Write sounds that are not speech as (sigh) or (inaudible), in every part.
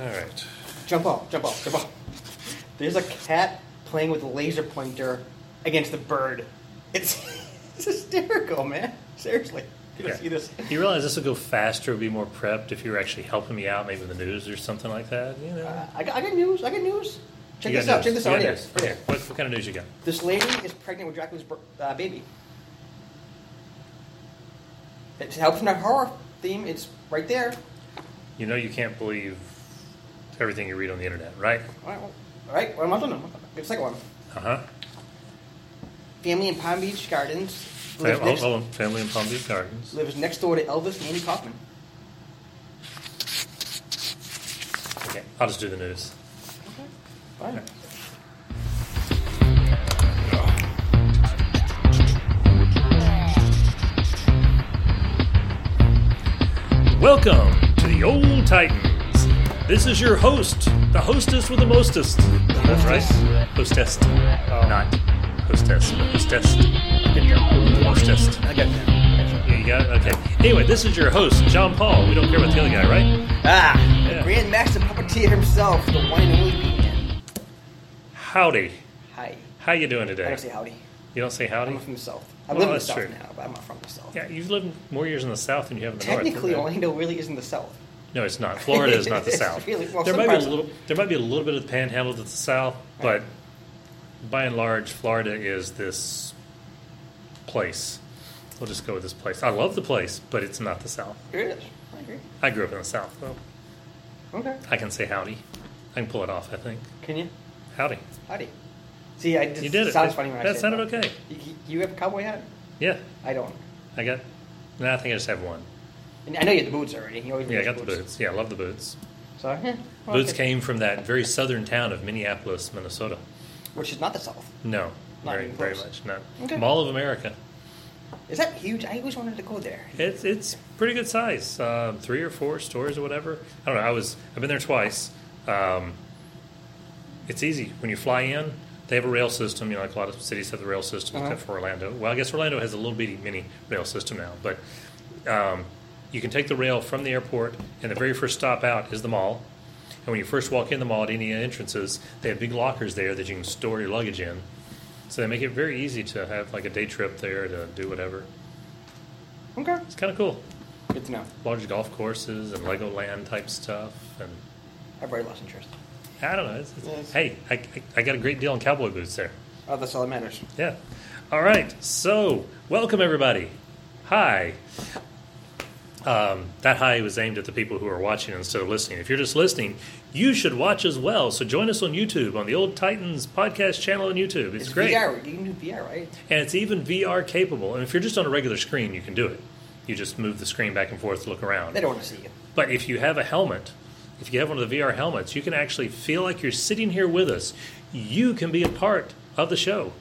All right. Jump off, jump off, jump off. There's a cat playing with a laser pointer against a bird. It's, (laughs) it's hysterical, man. Seriously. You Yeah. see this. You realize this will go faster, be more prepped if you were actually helping me out, maybe with the news or something like that. You know. Uh, I, got, I got news. I got news. Check this out. news. Check this You out. here. Right here. What, what kind of news you got? This lady is pregnant with Dracula's uh, baby. It helps in the horror theme. It's right there. You know you can't believe everything you read on the internet, right? All right. Well, all right. Month on them. Get the second one. Uh huh. Family in Palm Beach Gardens Fam- lives next. Family in Palm Beach Gardens. lives next door to Elvis and Andy Kaufman. Okay, I'll just do the news. Okay, fine. Welcome to the Old Titans. This is your host, the hostess with the mostest. That's right. Hostess. Not hostess, but hostess. Hostess. I got that. Yeah, you got it? Okay. Anyway, this is your host, John Paul. We don't care about the other guy, right? Ah, Yeah. the Grand Master Puppeteer himself, the one and only B-Man. Howdy. Hi. How you doing today? I today? don't say howdy. You don't say howdy? I'm from the South. I Well, live in the that's South true. now, but I'm not from the South. Yeah, you've lived more years in the South than you have in the North. Technically. Orlando really isn't the South. No, it's not. Florida is not the (laughs) South. really- well, there might be a little. There might be a little bit of the Panhandle to the South, but by and large, Florida is this place. We'll just go with this place. I love the place, but it's not the South. It is. I agree. I grew up in the South, though. Okay. I can say howdy. I can pull it off. I think Can you? howdy. Howdy. See, I just You did it. sounds That- funny when I say sounded that. okay. You, you have a cowboy hat? Yeah, I don't. I got. No, I think I just have one. And I know you had the boots already. You always Yeah, I got the boots. Yeah, I love the boots. So, yeah. well, Boots okay. came from that very southern town of Minneapolis, Minnesota. Which is not the South. No, Not very, even very close. much not. Okay. Mall of America. Is that huge? I always wanted to go there. It's it's pretty good size, um, three or four stores or whatever. I don't know. I was I've been there twice. Um, it's easy when you fly in. They have a rail system. You know, like a lot of cities have the rail system, Uh-huh. except for Orlando. Well, I guess Orlando has a little bitty mini rail system now, but um, you can take the rail from the airport, and the very first stop out is the mall. And when you first walk in the mall at any entrances, they have big lockers there that you can store your luggage in. So they make it very easy to have like a day trip there to do whatever. Okay. It's kind of cool Good to know. large golf courses and Legoland type stuff. And I've already lost interest. I don't know. It's, it's- Yes. Hey, I, I, I got a great deal on cowboy boots there. Oh, that's all that matters. Yeah. All right. So, welcome everybody. Hi. Um, that high was aimed at the people who are watching instead of listening. If you're just listening, you should watch as well. So join us on YouTube on the Old Titans podcast channel on YouTube. It's, It's great. VR. You can do VR, right? And it's even VR capable. And if you're just on a regular screen, you can do it. You just move the screen back and forth to look around. They don't want to see you. But if you have a helmet, if you have one of the VR helmets, you can actually feel like you're sitting here with us. You can be a part of the show.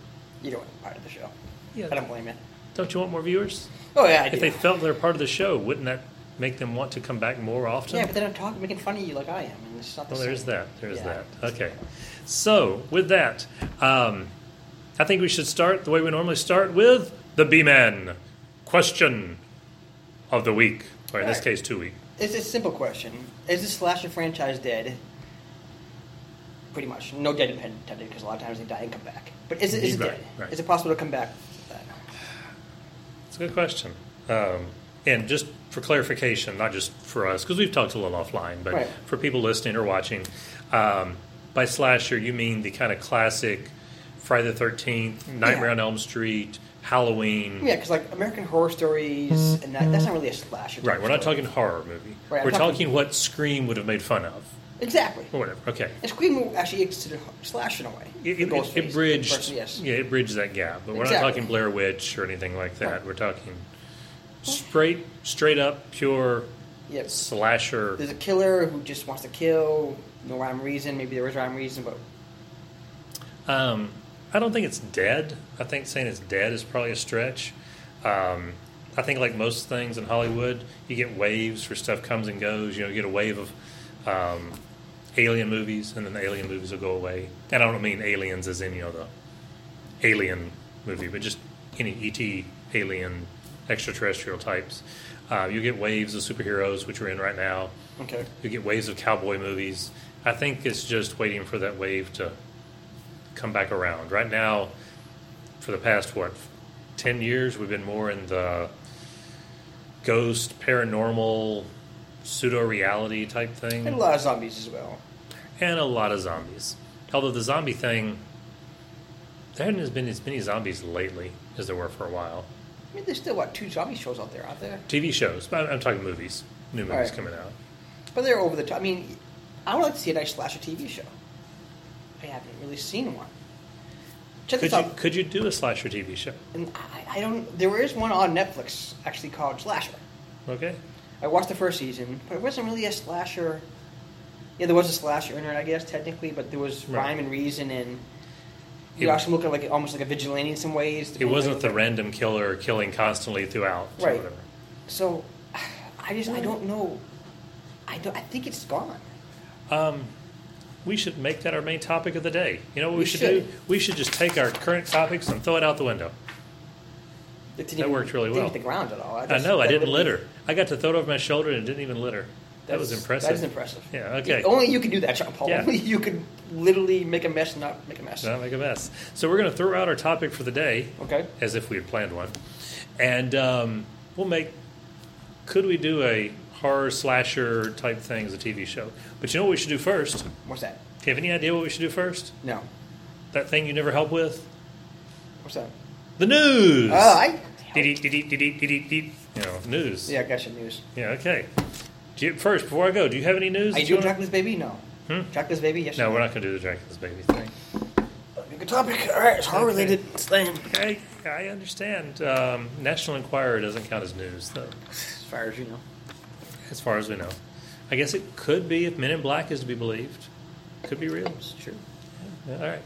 You don't want to be part of the show. Yeah. I don't blame you. Don't you want more viewers? Oh, yeah, I If do. they felt they're part of the show, wouldn't that make them want to come back more often? yeah, but then I'm talking, making fun of you like I am, and it's not the well, there's that. There's Yeah. that. Okay. So, with that, um, I think we should start the way we normally start with the B-Man question of the week, or in this case, two week. It's a simple question. Is this slasher franchise dead? Pretty much. No dead intended, because a lot of times they die and come back. But is it, is it Right, dead? right. Is it possible to come back? With that? It's a good question. Um, and just for clarification, not just for us, because we've talked a little offline, but Right. for people listening or watching, um, by slasher, you mean the kind of classic Friday the 13th, Nightmare Yeah. on Elm Street, Halloween. Yeah, because like American Horror Stories, and that, that's not really a slasher. Right, we're not story. talking horror movie. Right, we're talking, talking- what Scream would have made fun of, Exactly. or whatever. Okay. And Scream actually is considered slash in a way. It, The it, it bridged, person, yes. yeah, it bridged that gap. But we're not talking Blair Witch or anything like that. Right. We're talking straight, straight up, pure Yep. slasher. There's a killer who just wants to kill, no rhyme reason. Maybe there is rhyme reason, but Um, I don't think it's dead. I think saying it's dead is probably a stretch. Um, I think, like most things in Hollywood, you get waves where stuff comes and goes. You know, you get a wave of um, alien movies, and then the alien movies will go away. And I don't mean aliens as know the alien movie, but just any ET alien extraterrestrial types. Uh, you get waves of superheroes, which we're in right now. Okay. You get waves of cowboy movies. I think it's just waiting for that wave to come back around. Right now, for the past what ten years, we've been more in the ghost, paranormal, pseudo reality type thing, And a lot of zombies as well. And a lot of zombies. Although the zombie thing, there haven't been as many zombies lately as there were for a while. I mean, there's still what two zombie shows out there, aren't there? TV shows, but I'm talking movies, new movies Right. coming out. But they're over the top. I mean, I would like to see a nice slasher TV show. I haven't really seen one. Check Could you out. could you do a slasher TV show? And I, I don't. There is one on Netflix actually called Slasher. Okay, I watched the first season, but it wasn't really a slasher. Yeah, there was a slasher in it, I guess technically, but there was Right. rhyme and reason, and you It- actually look at like almost like a vigilante in some ways. it wasn't the random killer killing constantly throughout. Right. whatever. So, (sighs) I just I don't know. I don't. I think it's gone. Um, we should make that our main topic of the day. You know what we, We should, should. do? We should just take our current topics and throw it out the window. Didn't That even- worked really didn't well. hit the ground at all. I just- know I didn't litter. I got to throw it over my shoulder and it didn't even litter. That was impressive. That is impressive. Yeah. Okay. Only you can do that, John Paul. Yeah. Only (laughs) you can literally make a mess, and not make a mess. Not make a mess. So we're going to throw out our topic for the day, Okay. as if we had planned one, and um, we'll make. Could we do a horror slasher type thing as a TV show? But you know what we should do first? What's that? Do you have any idea what we should do first? No. That thing you never help with? What's that? The news. Oh, I. Deet, deet, deet, deet, deet, deet, deet. You know, news. Yeah, I got your news. Yeah, okay. Do you, first, before I go, do you have any news? I that do you wanna- Dracula's baby. No. Hmm? Dracula's baby. Yes. No, we're not going to do the Dracula's baby thing. Good topic. All right, it's horror Okay. related. Slam. I, I understand. Um, National Enquirer doesn't count as news, though, As far as you know. as far as we know. I guess it could be if Men in Black is to be believed. Could be real. It's true. Yeah, all right.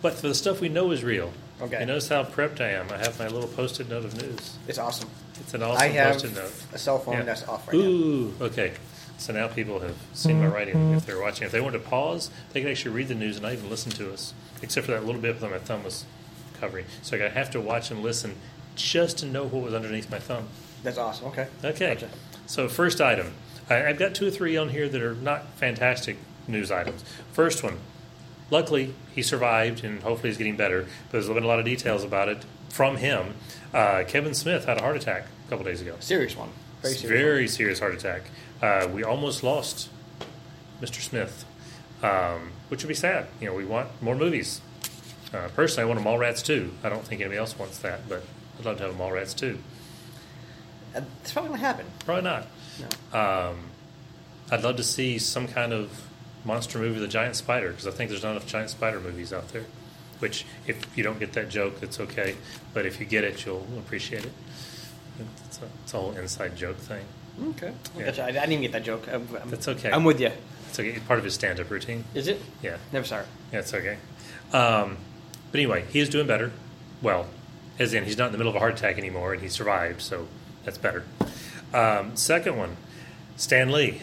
But for the stuff we know is real. Okay. You notice how prepped I am. I have my little post-it note of news. It's awesome. It's an awesome I have post-it note. a cell phone Yeah. that's off right now. Ooh, okay. So now people have seen my writing if they're watching. If they want to pause, they can actually read the news and not even listen to us, except for that little bit that my thumb was covering. So I have to watch and listen just to know what was underneath my thumb. That's awesome. Okay. Okay. Gotcha. So first item, I, I've got two or three on here that are not fantastic news items. First one, luckily he survived and hopefully he's getting better. But there's been a lot of details about it from him. Uh, Kevin Smith had a heart attack a couple days ago. Serious one. Very serious. Very serious heart attack. Uh, we almost lost Mr. Smith, um, which would be sad. You know, we want more movies. Uh, personally, I want a Mallrats too. I don't think anybody else wants that, but I'd love to have a Mallrats too. one. Uh, It's probably gonna happen. Probably not. No. Um, I'd love to see some kind of monster movie, The Giant Spider, because I think there's not enough Giant Spider movies out there. Which, if you don't get that joke, that's okay. But if you get it, you'll appreciate it. It's a, it's a whole inside joke thing. Okay. Yeah. Gotcha. I, I didn't even get that joke. I'm, I'm, That's okay. I'm with you. It's okay. It's part of his stand-up routine. Is it? Yeah, Never saw it. yeah, it's okay. Um, but anyway, he is doing better. Well, as in he's not in the middle of a heart attack anymore, and he survived, so that's better. Um, second one, Stan Lee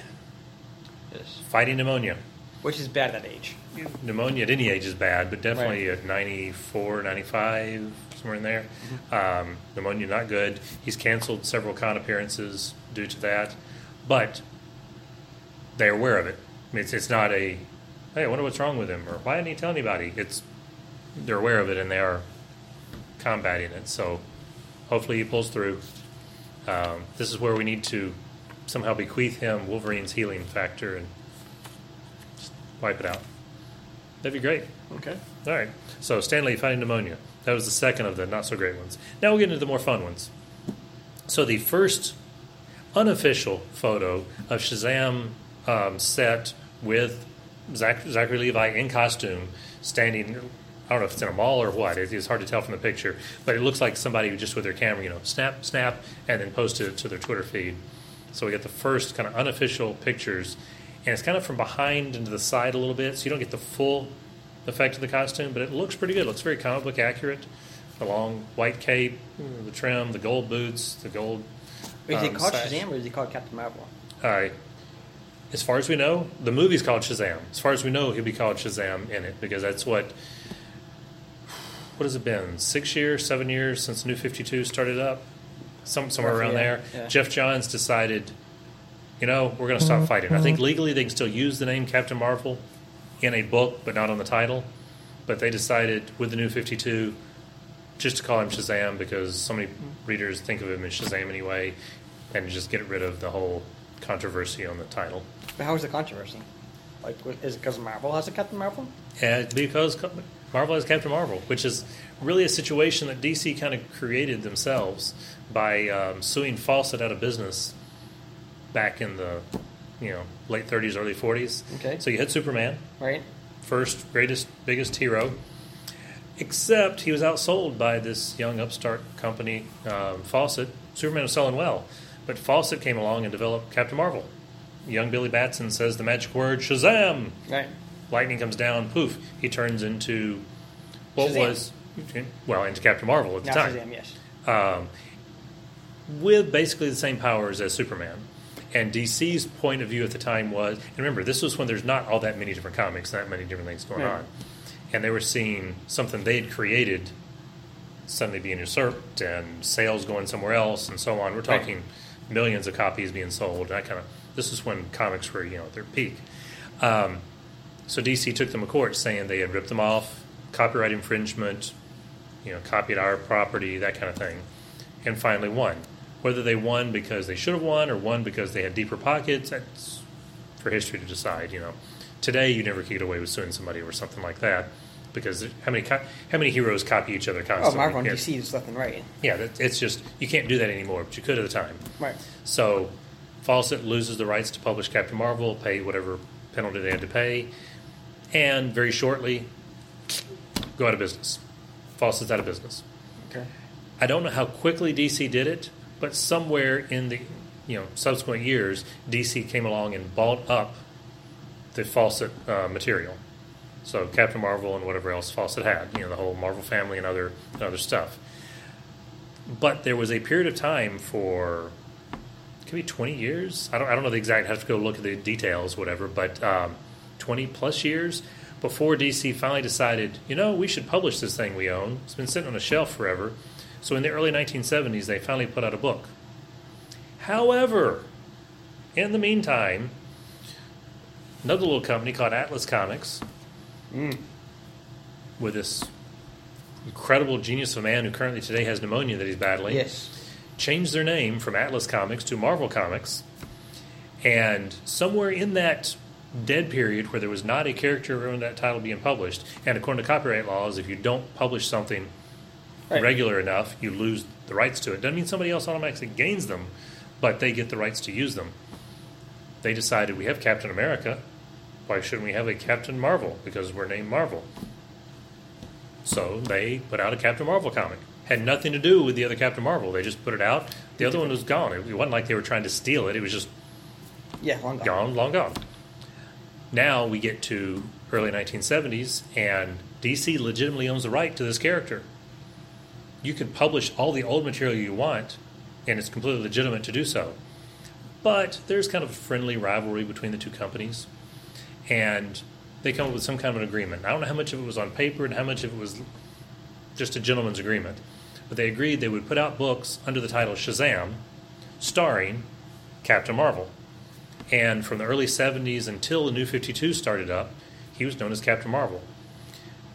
Yes. fighting pneumonia. Which is bad at that age. Pneumonia at any age is bad, but definitely Right. at 94, 95, somewhere in there. Um, pneumonia not good. He's canceled several con appearances due to that, but they're aware of it. I mean, it's, it's not a, hey, I wonder what's wrong with him, or why didn't he tell anybody? It's they're aware of it and they are combating it. So hopefully he pulls through. Um, this is where we need to somehow bequeath him Wolverine's healing factor and just wipe it out. That'd be great. Okay. All right. So Stan Lee fighting pneumonia. That was the second of the not so great ones. Now we'll get into the more fun ones. So the first unofficial photo of Shazam um, set with Zach, Zachary Levi in costume standing. I don't know if it's in a mall or what. It, it's hard to tell from the picture, but it looks like somebody just with their camera, you know, snap, snap, and then posted it to their Twitter feed. So we get the first kind of unofficial pictures, and it's kind of from behind and to the side a little bit, so you don't get the full effect of the costume, but it looks pretty good. It looks very comic book accurate. The long white cape, the trim, the gold boots, the gold. Is he um, called sash. Shazam or is he called Captain Marvel? Uh, as far as we know, the movie's called Shazam. As far as we know, he'll be called Shazam in it because that's what. What has it been? Six years, seven years since New Fifty Two started up. some, somewhere Roughly, around yeah, there. yeah. Geoff Johns decided, you know, we're going to stop fighting. I think legally they can still use the name Captain Marvel in a book, but not on the title. But they decided with the new 52 just to call him Shazam because so many readers think of him as Shazam anyway, and just get rid of the whole controversy on the title. But how is the controversy? Like, is it because Marvel has a Captain Marvel? And because Marvel has Captain Marvel, which is really a situation that DC kind of created themselves by um, suing Fawcett out of business back in the you know late 30s, early 40s. Okay. So you had Superman, Right? first greatest biggest hero, except he was outsold by this young upstart company, um, Fawcett. Superman was selling well, but Fawcett came along and developed Captain Marvel. Young Billy Batson says the magic word Shazam Right. lightning comes down, poof, he turns into what Shazam. was well into Captain Marvel at the Now time, Shazam, yes. um, with basically the same powers as Superman. And DC's point of view at the time was, and remember, this was when there's not all that many different comics, not many different things going Right. on, and they were seeing something they had created suddenly being usurped and sales going somewhere else and so on. We're Right. talking millions of copies being sold. That kind of this is when comics were you know at their peak. Um, so DC took them to court saying they had ripped them off, copyright infringement, you know, copied our property, that kind of thing, and finally won. Whether they won because they should have won or won because they had deeper pockets, that's for history to decide. You know, today you never get away with suing somebody or something like that because how many co- how many heroes copy each other Oh, constantly? Marvel and Yeah. DC is left and right. Yeah, that, it's just you can't do that anymore, but you could at the time. Right. So Fawcett loses the rights to publish Captain Marvel, pay whatever penalty they had to pay, and very shortly go out of business. Fawcett's out of business. Okay. I don't know how quickly DC did it, but somewhere in the you know subsequent years, DC came along and bought up the Fawcett uh, material. So Captain Marvel and whatever else Fawcett had, you know, the whole Marvel family and other and other stuff. But there was a period of time for could be 20 years. I don't, I don't know the exact. I have to go look at the details, whatever. But um, 20 plus years before DC finally decided, you know, we should publish this thing we own. It's been sitting on a shelf forever. So in the early 1970s, they finally put out a book. However, in the meantime, another little company called Atlas Comics, Mm. with this incredible genius of a man who currently today has pneumonia that he's battling Yes. changed their name from Atlas Comics to Marvel Comics. And somewhere in that dead period where there was not a character around that title being published, and according to copyright laws, if you don't publish something Right. regular enough, you lose the rights to it. Doesn't mean somebody else automatically gains them, but they get the rights to use them. They decided we have Captain America. Why shouldn't we have a Captain Marvel? Because we're named Marvel. So they put out a Captain Marvel comic. Had nothing to do with the other Captain Marvel. They just put it out. The other one was gone. It wasn't like they were trying to steal it. It was just Yeah, long gone. gone, long gone. Now we get to early 1970s, and DC legitimately owns the right to this character. You can publish all the old material you want, and it's completely legitimate to do so. But there's kind of a friendly rivalry between the two companies, and they come up with some kind of an agreement. I don't know how much of it was on paper and how much of it was just a gentleman's agreement, but they agreed they would put out books under the title Shazam, starring Captain Marvel. And from the early 70s until the New 52 started up, he was known as Captain Marvel.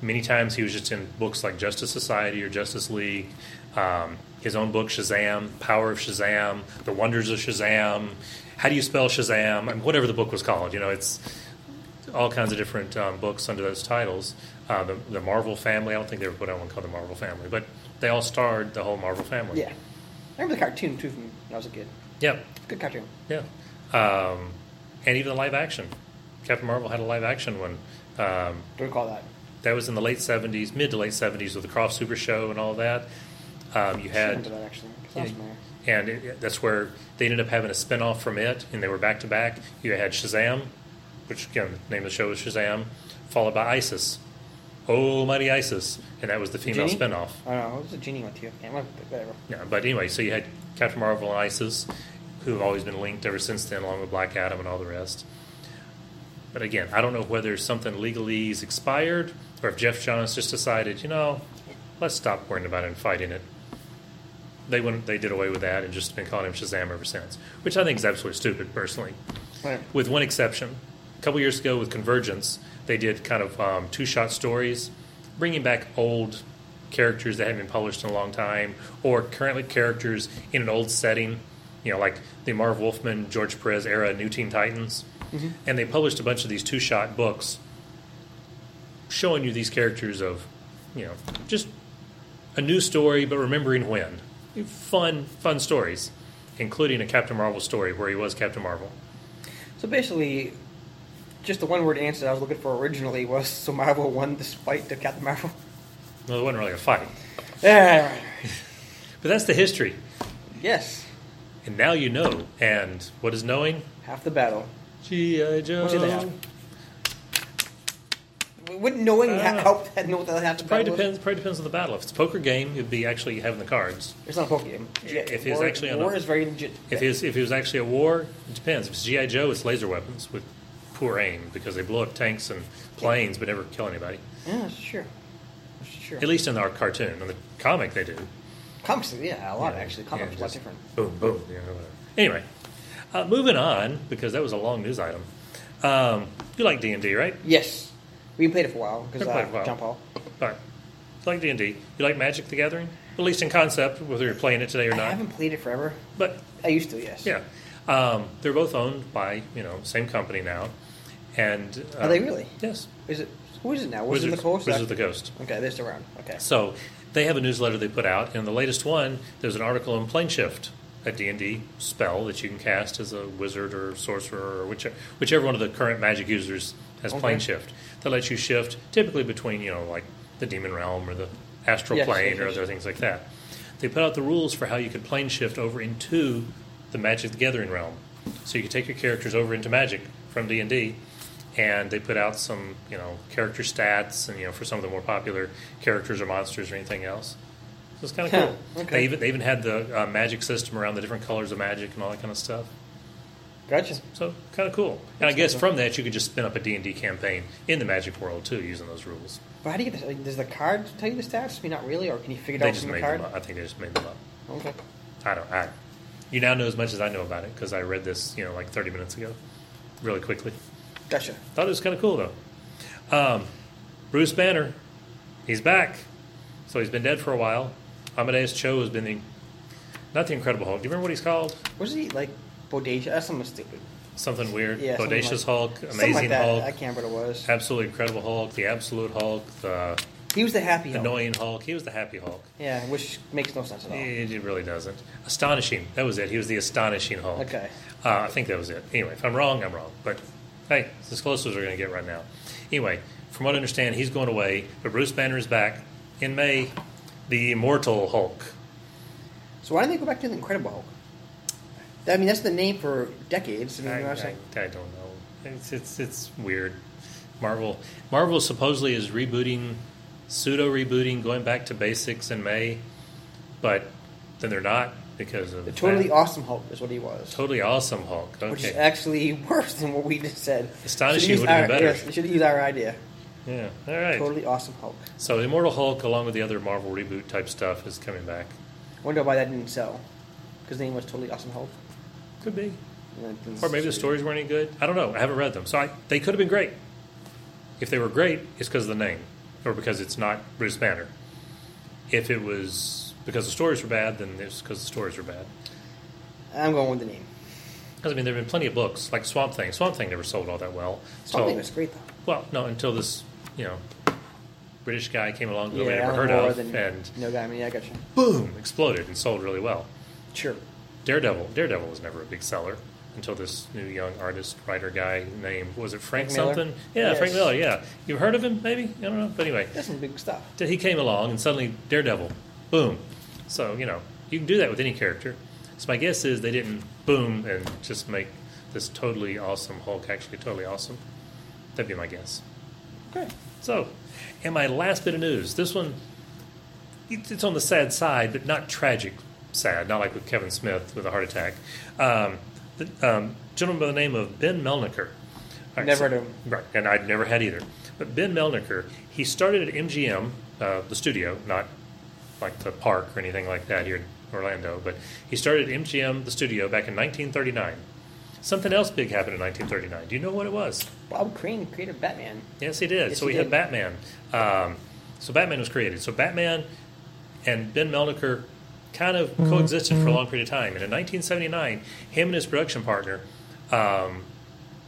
Many times he was just in books like Justice Society or Justice League, um, his own book Shazam, Power of Shazam, The Wonders of Shazam, How Do You Spell Shazam, and whatever the book was called. You know, it's all kinds of different um, books under those titles. Uh, the, the Marvel Family, I don't think they ever put out one called the Marvel Family, but they all starred the whole Marvel family. Yeah. I remember the cartoon too from when I was a kid. Yeah. Good cartoon. Yeah, um, and even the live action. Captain Marvel had a live action one. Um, Don't recall that. That was in the late seventies, mid to late seventies, with the Cross Super Show and all that. Um, you had, that actually. Yeah. and it, that's where they ended up having a spin off from it, and they were back to back. You had Shazam, which again, the name of the show was Shazam, followed by ISIS. Oh, mighty ISIS, and that was the female Genie? spin off. I don't know. What was the genie? Can't remember. Whatever. Yeah, but anyway, so you had Captain Marvel and ISIS, who have always been linked ever since then, along with Black Adam and all the rest. But again, I don't know whether something legally is expired or if Geoff Johns just decided, you know, let's stop worrying about it and fighting it. they went they did away with that and just been calling him Shazam ever since, which I think is absolutely stupid personally. Right. With one exception, a couple years ago with Convergence, they did kind of um, two shot stories, bringing back old characters that hadn't been published in a long time, or currently characters in an old setting, you know, like the Marv Wolfman, George Perez era New Teen Titans. And they published a bunch of these two shot books showing you these characters of, you know, just a new story, but remembering when. Fun, fun stories, including a Captain Marvel story where he was Captain Marvel. So basically, just the one word answer I was looking for originally was so Marvel won despite the Captain Marvel. Well, it wasn't really a fight. Yeah. (laughs) But that's the history. Yes. And now you know. And what is knowing? Half the battle. G.I. Joe. What's the other half? Wouldn't knowing I don't ha- know. help (laughs) know what the half the Probably battle was? depends. Probably depends on the battle. If it's a poker game, it'd be actually having the cards. It's not a poker game. If it's war, actually on a- war is very legit. If it was, if it was actually a war, it depends. If it's G.I. Joe, it's laser weapons with poor aim because they blow up tanks and planes but never kill anybody. yeah, sure, true. At least in our cartoon. In the comic, they do. Comics, yeah, a lot Yeah, actually. yeah, Comics are a lot just different. Boom, boom. You know, whatever. Anyway, uh, moving on because that was a long news item. Um, you like D and D, right? Yes, we played it for a while because uh, it for a while. John Paul. All right. You like D and D. You like Magic: The Gathering, at least in concept, whether you're playing it today or I not. I haven't played it forever. But I used to, yes. yeah, um, they're both owned by you know same company now. And Are um, they really? Yes. Is it? Who is it now? Wizards of the Coast. Wizards of the Coast. Okay, they're still around. Okay. So they have a newsletter they put out, and the latest one there's an article on Plane Shift, a D and D spell that you can cast as a wizard or sorcerer or whichever, whichever one of the current Magic users has Okay. Plane Shift that lets you shift typically between you know like the demon realm or the astral Yes, plane yes, or yes. other things like that. They put out the rules for how you could plane shift over into the Magic the Gathering realm, so you could take your characters over into Magic from D and D and they put out some you know character stats and you know for some of the more popular characters or monsters or anything else. So it's kind of cool. okay. They even they even had the uh, magic system around the different colors of magic and all that kind of stuff. Gotcha. So kind of cool. And I guess from that you could just spin up a D and D campaign in the magic world too using those rules. But how do you get this? Like, does the card tell you the stats? I mean, not really, or can you figure it They out just from the made card? them up. I think they just made them up. Okay. I don't. I. You now know as much as I know about it because I read this you know like 30 minutes ago, really quickly. Gotcha. Thought it was kind of cool though. Um, Bruce Banner, he's back. So he's been dead for a while. Amadeus Cho has been the, not the Incredible Hulk. Do you remember what he's called? Was he like bodacious? That's something stupid. Something weird. Yeah, something Bodacious like- Hulk, Something Amazing like that. Hulk, I can't remember what it was. Absolutely Incredible Hulk, the Absolute Hulk, the He was the happy Hulk. Annoying Hulk. He was the Happy Hulk. Yeah, which makes no sense at all. It, it really doesn't. Astonishing. That was it. He was the Astonishing Hulk. Okay. Uh, I think that was it. Anyway, if I'm wrong, I'm wrong. But hey, it's as close as we're going to get right now. Anyway, from what I understand, he's going away, but Bruce Banner is back in May. The Immortal Hulk. So why didn't they go back to the Incredible Hulk? I mean, that's the name for decades. I mean, I, you know I'm I. I don't know. It's, it's it's weird. Marvel Marvel supposedly is rebooting, pseudo rebooting, going back to basics in May, but then they're not because of the totally that. awesome Hulk is what he was. totally awesome Hulk. Which is actually (laughs) worse than what we just said. Astonishing Should've would've been better. Yes, should have used our idea. yeah, all right. Totally awesome Hulk. So Immortal Hulk, along with the other Marvel reboot type stuff, is coming back. I Wonder why that didn't sell. Because the name was totally awesome Hulk. Could be, And or maybe the stories weren't any good. I don't know. I haven't read them, so I, they could have been great. If they were great, it's because of the name, or because it's not Bruce Banner. If it was because the stories were bad, then it's because the stories were bad. I'm going with the name. Because I mean, there have been plenty of books like Swamp Thing. Swamp Thing never sold all that well. Swamp So- was great though. well, no, until this, you know, British guy came along who Yeah, nobody ever Alan heard of, and no guy. I mean, yeah, I got you. boom, exploded and sold really well. Sure. Daredevil. Daredevil was never a big seller until this new young artist writer guy named was it Frank, Frank something? Yeah, Yes. Frank Miller. Yeah, you've heard of him? Maybe I don't know. But anyway, That's some big stuff. he came along and suddenly Daredevil, boom. So you know you can do that with any character. So my guess is they didn't boom and just make this totally awesome Hulk actually totally awesome. That'd be my guess. Okay. So, and my last bit of news. This one, it's on the sad side, but not tragic sad. Not like with Kevin Smith with a heart attack. Um, the um, gentleman by the name of Ben Melniker. All Never him. Right, and I'd never had either. But Ben Melniker, he started at MGM, uh, the studio, not like the park or anything like that here in Orlando. But he started at MGM, the studio, back in 1939. Something else big happened in 1939. Do you know what it was? Bob Crane created Batman. Yes, he did. Yes, so he we had. Batman. Um, so Batman was created. So Batman and Ben Melniker kind of coexisted for a long period of time. And in 1979, him and his production partner um,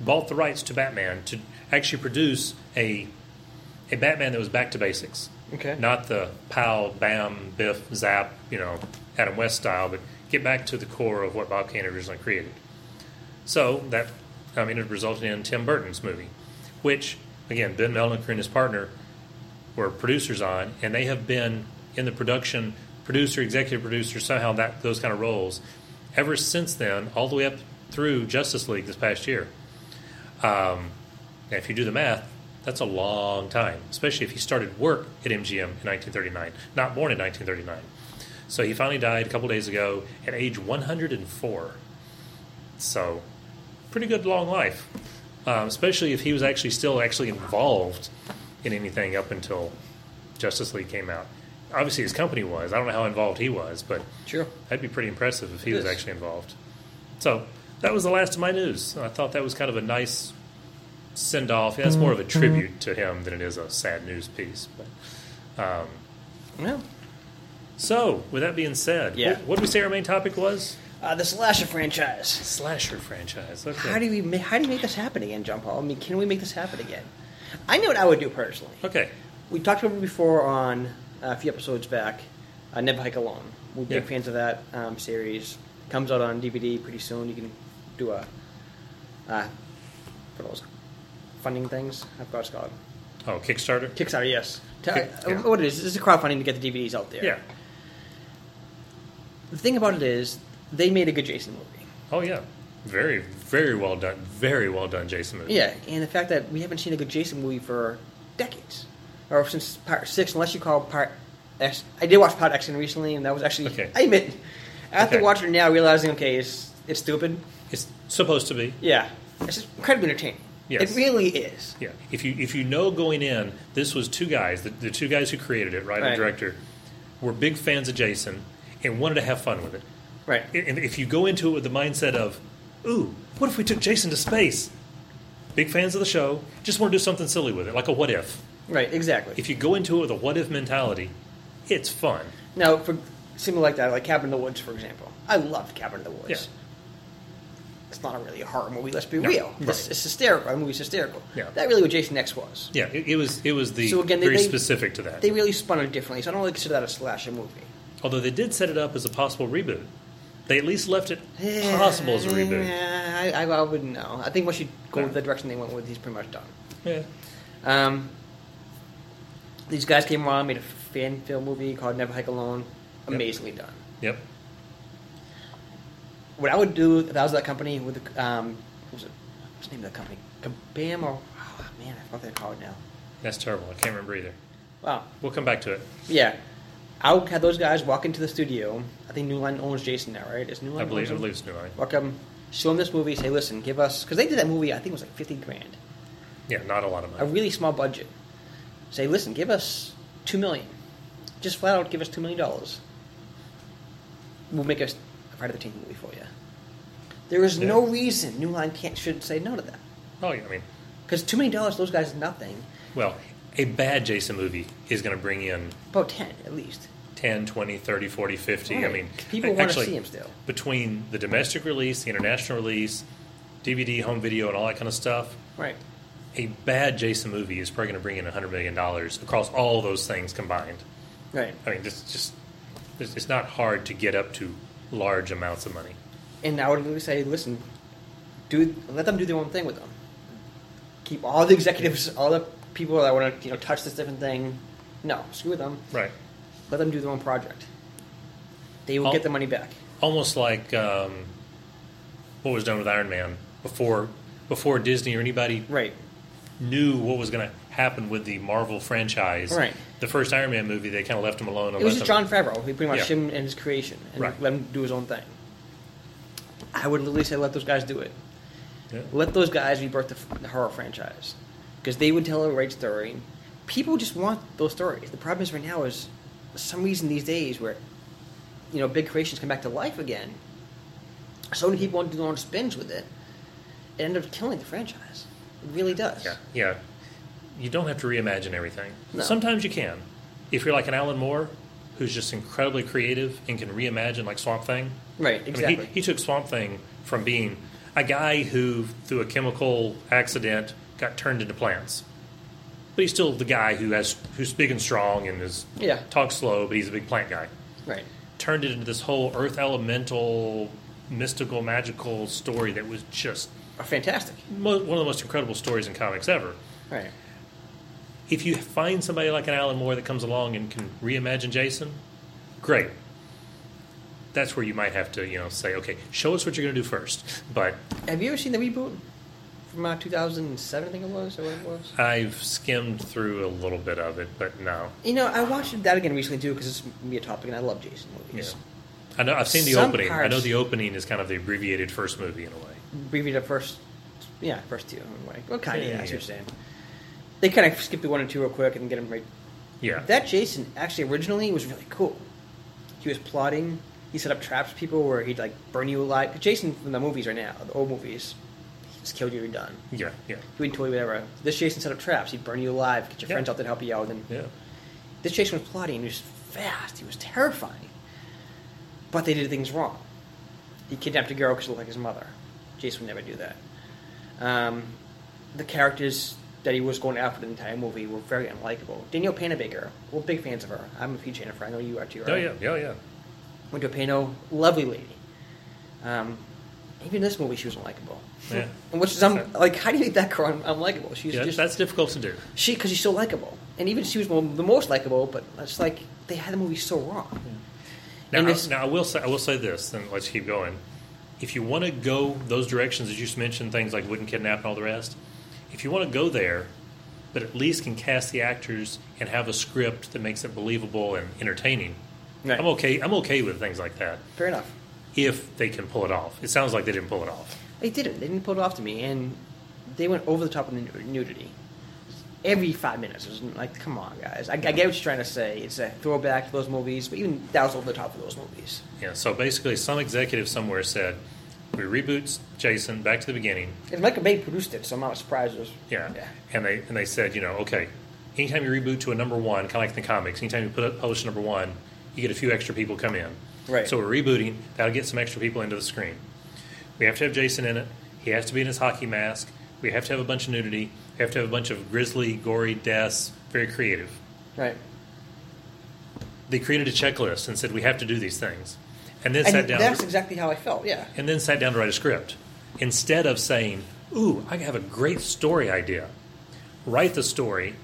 bought the rights to Batman to actually produce a a Batman that was back to basics. Okay. Not the pow, bam, biff, zap, you know, Adam West style, but get back to the core of what Bob Kane originally created. So that, I mean, it resulted in Tim Burton's movie, which, again, Ben Melniker and his partner were producers on, and they have been in the production, producer, executive producer, somehow that those kind of roles ever since then, all the way up through Justice League this past year. Um, if you do the math, that's a long time, especially if he started work at MGM in 1939, not born in 1939. So he finally died a couple days ago at age 104. So, pretty good long life, um, especially if he was actually still actually involved in anything up until Justice League came out. Obviously, his company was. I don't know how involved he was, but Sure. that'd be pretty impressive if he was actually involved. So that was the last of my news. I thought that was kind of a nice send off. That's more of a tribute to him than it is a sad news piece. But um, Well, so, with that being said, Yeah. what, what did we say our main topic was? uh, the slasher franchise. Slasher franchise. Okay. How do we how do you make this happen again, John Paul? I mean, can we make this happen again? I know what I would do personally. okay. We talked about it before on a few episodes back. Uh, Never Hike Alone. We're big Yeah. fans of that um, series. Comes out on DVD pretty soon. You can do a uh, for those funding things. I've got it's called. Oh, Kickstarter. Kickstarter, yes. T- Kick- uh, yeah. What it is? It's a crowdfunding to get the DVDs out there. Yeah. The thing about it is, they made a good Jason movie. Oh yeah. Very, very well done. Very well done, Jason movie. Yeah, and the fact that we haven't seen a good Jason movie for decades, or since part six, unless you call part X. I did watch Part X recently, and that was actually. Okay. (laughs) I admit, after Okay. watching it now, realizing okay, it's it's stupid. It's supposed to be. Yeah, it's just incredibly entertaining. Yes. It really is. Yeah. If you if you know going in, this was two guys, the, the two guys who created it, writer Right. and director, were big fans of Jason and wanted to have fun with it. Right. And if you go into it with the mindset of, ooh, what if we took Jason to space? Big fans of the show, just want to do something silly with it, like a what if. Right. Exactly. If you go into it with a what if mentality, it's fun. now, for something like that, like Cabin in the Woods, for example, I loved Cabin in the Woods. Yeah. It's not a really a horror movie. Let's be No, real. right. It's, it's hysterical. The movie's hysterical. Yeah. That really what Jason X was. Yeah, it, it was it was the So again, they- very they- specific to that. They really spun it differently, so I don't really consider that a slasher movie. Although they did set it up as a possible reboot. They at least left it possible as a reboot. Yeah, I, I, I wouldn't know. I think once you go with the direction they went with, he's pretty much done. Yeah. Um, these guys came around, made a fan film movie called Never Hike Alone. Amazingly done. Yep. What I would do if I was that company with the, um, what was it? What's the name of that company? Kabam or oh man, I forgot they're called now. That's terrible. I can't remember either. Wow. We'll come back to it. Yeah. I would have those guys walk into the studio. I think New Line owns Jason now, right? Is New Line I believe I believe it's New Line. Walk up, show them this movie, say, listen, give us, because they did that movie, I think it was like 50 grand. Yeah, not a lot of money. A really small budget. Say, listen, give us 2 million. Just flat out give us $2 million. We'll make a part of the 13th movie for you. There is no reason New Line can't, should say no to that. Oh yeah, I mean, Because $2 million, those guys is nothing. well, a bad Jason movie is going to bring in About 10 at least. 10, 20, 30, 40, 50. I mean, People wanna actually, see 'em still. Between the domestic release, the international release, DVD, home video, and all that kind of stuff, Right. A bad Jason movie is probably going to bring in $100 million across all those things combined. Right. I mean, this just it's it's not hard to get up to large amounts of money. And I would really say, listen, do let them do their own thing with them. Keep all the executives, all the people that want to you know touch this different thing. No, screw them. Right. Let them do their own project. They will Al- get the money back. Almost like um, what was done with Iron Man before before Disney or anybody Right. Knew what was going to happen with the Marvel franchise. Right. The first Iron Man movie, they kind of left him alone. It was just Jon Favreau. He pretty much Yeah. him and his creation, and Right. let him do his own thing. I would literally say let those guys do it. Yeah. Let those guys rebirth the, the horror franchise because they would tell a right story. People just want those stories. The problem is right now is some reason these days where you know big creations come back to life again. So many people want to do their own spins with it. It ended up killing the franchise. It really does. Yeah, yeah. You don't have to reimagine everything. No. Sometimes you can. If you're like an Alan Moore, who's just incredibly creative and can reimagine like Swamp Thing. Right. I mean, Exactly. he, he took Swamp Thing from being a guy who, through a chemical accident, got turned into plants. But he's still the guy who has who's big and strong and is Yeah. talks slow, but he's a big plant guy. right. Turned it into this whole earth elemental, mystical, magical story that was just Are fantastic. mo- one of the most incredible stories in comics ever. Right. If you find somebody like an Alan Moore that comes along and can reimagine Jason, great. That's where you might have to, you know, say, okay, show us what you're going to do first. But Have you ever seen the reboot from uh, 2007? I think it was, or what it was. I've skimmed through a little bit of it, but no. You know, I watched that again recently too because it's me a topic, and I love Jason Yeah. movies. I know I've seen the Some opening. I know the opening is kind of the abbreviated first movie in a way. Abbreviated first, yeah, first two. Anyway. Well, kind of. Yeah, Yeah, I see yeah. what you're saying. They kind of skip the one and two real quick and get them right. Yeah. That Jason actually originally was really cool. He was plotting. He set up traps for people where he'd like burn you alive. Jason from the movies right now, the old movies, he just killed you. You're done. yeah, yeah, He wouldn't you whatever. This Jason set up traps. He'd burn you alive. Get your Yeah. friends out there to help you out. And then yeah. this Jason was plotting. He was fast. He was terrifying. But they did things wrong. He kidnapped a girl because she looked like his mother. Jason would never do that. Um, the characters that he was going after the entire movie were very unlikable. Danielle Panabaker, we're big fans of her. I'm a huge Jennifer. I know you are too. Oh yeah, yeah, yeah. Went to Pano, lovely lady. Um, even in this movie, she was unlikable. Yeah. (laughs) Which is, I'm like, how do you make that girl un- unlikable? She's yeah just that's difficult to do. she because she's so likable, and even she was one the most likable. But it's like they had the movie so wrong. Now, And I, now I will say I will say this, and let's keep going. If you want to go those directions, as you just mentioned, things like wooden kidnap and all the rest, if you want to go there, but at least can cast the actors and have a script that makes it believable and entertaining, Right. I'm okay. I'm okay with things like that Fair enough. if they can pull it off. It sounds like they didn't pull it off. They didn't. They didn't pull it off to me, and they went over the top of the nudity. Every five minutes, it was like, come on, guys. I, I get what you're trying to say. It's a throwback to those movies, but even that was over the top of those movies. Yeah. So basically, some executive somewhere said, "We reboot Jason back to the beginning." And Michael Bay produced it, so I'm not surprised. It was, Yeah. yeah. And they and they said, you know, okay, anytime you reboot to a number one, kind of like the comics, anytime you put up, publish number one, you get a few extra people come in. Right. So we're rebooting. That'll get some extra people into the screen. We have to have Jason in it. He has to be in his hockey mask. We have to have a bunch of nudity. We have to have a bunch of grisly, gory deaths. Very creative. Right. They created a checklist and said we have to do these things, and then And sat down. that's exactly how I felt, yeah. and then sat down to write a script instead of saying, "Ooh, I have a great story idea." Write the story,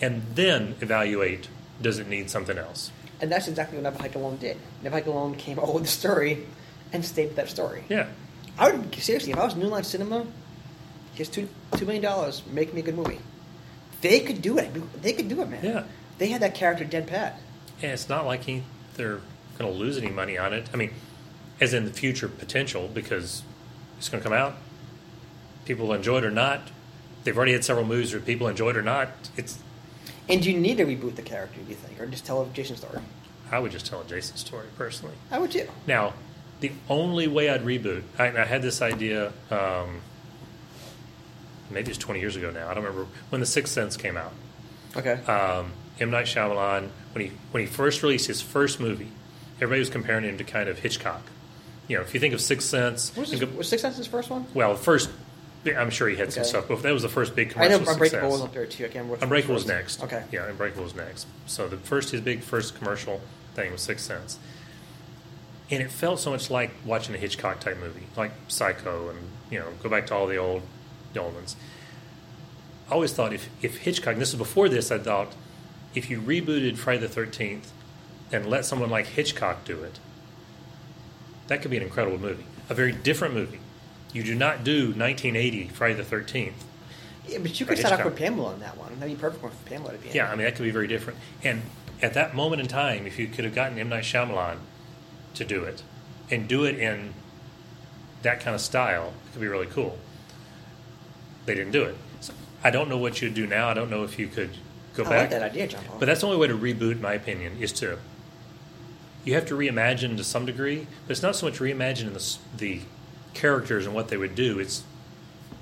and then evaluate: does it need something else? And that's exactly what Never Alone did. Never Alone came (laughs) up with the story and stayed with that story. Yeah, I would seriously, if I was New Line Cinema, here's two two million dollars, make me a good movie. They could do it. They could do it, man. Yeah. They had that character dead pat. and it's not like he, they're going to lose any money on it. I mean, as in the future potential, because it's going to come out. People enjoy it or not. They've already had several movies where people enjoy it or not. It's And do you need to reboot the character, do you think? Or just tell a Jason story? I would just tell a Jason story personally. I would too. Now, the only way I'd reboot, I, I had this idea, um, maybe it's 20 years ago now. I don't remember when The Sixth Sense came out. Okay. Um, M Night Shyamalan, when he when he first released his first movie, everybody was comparing him to kind of Hitchcock. You know, if you think of Sixth Sense, was, of- was Six Sense his first one? well, first, I'm sure he had some stuff, but that was the first big commercial. I know Unbreakable was up there too. I can't remember. Unbreakable was next. Okay. Yeah, Unbreakable was next. So the first, his big first commercial thing was Sixth Sense. And it felt so much like watching a Hitchcock type movie, like Psycho and, you know, go back to all the old, ones. I always thought if, if Hitchcock, and this is before this, I thought if you rebooted Friday the 13th and let someone like Hitchcock do it, that could be an incredible movie. A very different movie. You do not do 1980 Friday the 13th Yeah, but you could start off with Pamela on that one. That'd be perfect one for Pamela to be in. Yeah, I mean that could be very different. And at that moment in time, if you could have gotten M Night Shyamalan to do it, and do it in that kind of style, it could be really cool. They didn't do it. So I don't know what you'd do now. I don't know if you could go I back. like that idea, John Paul. But that's the only way to reboot, in my opinion, is to you have to reimagine to some degree, but it's not so much reimagining the the characters and what they would do. It's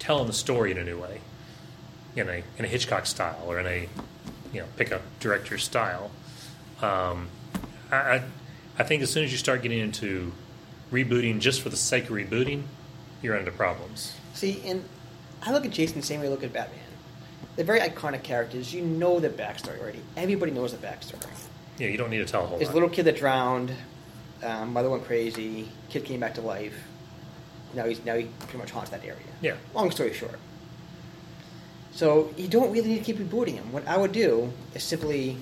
telling the story in a new way, in a in a Hitchcock style or in a you know pick a director style. Um, I, I I think as soon as you start getting into rebooting just for the sake of rebooting, you're into problems. See, and I look at Jason the same way I look at Batman. They're very iconic characters. You know the backstory already. Everybody knows the backstory. Yeah, you don't need to tell a whole There's a lot. little kid that drowned. Um, mother went crazy. Kid came back to life. Now he's now he pretty much haunts that area. Yeah. Long story short. So you don't really need to keep rebooting him. What I would do is simply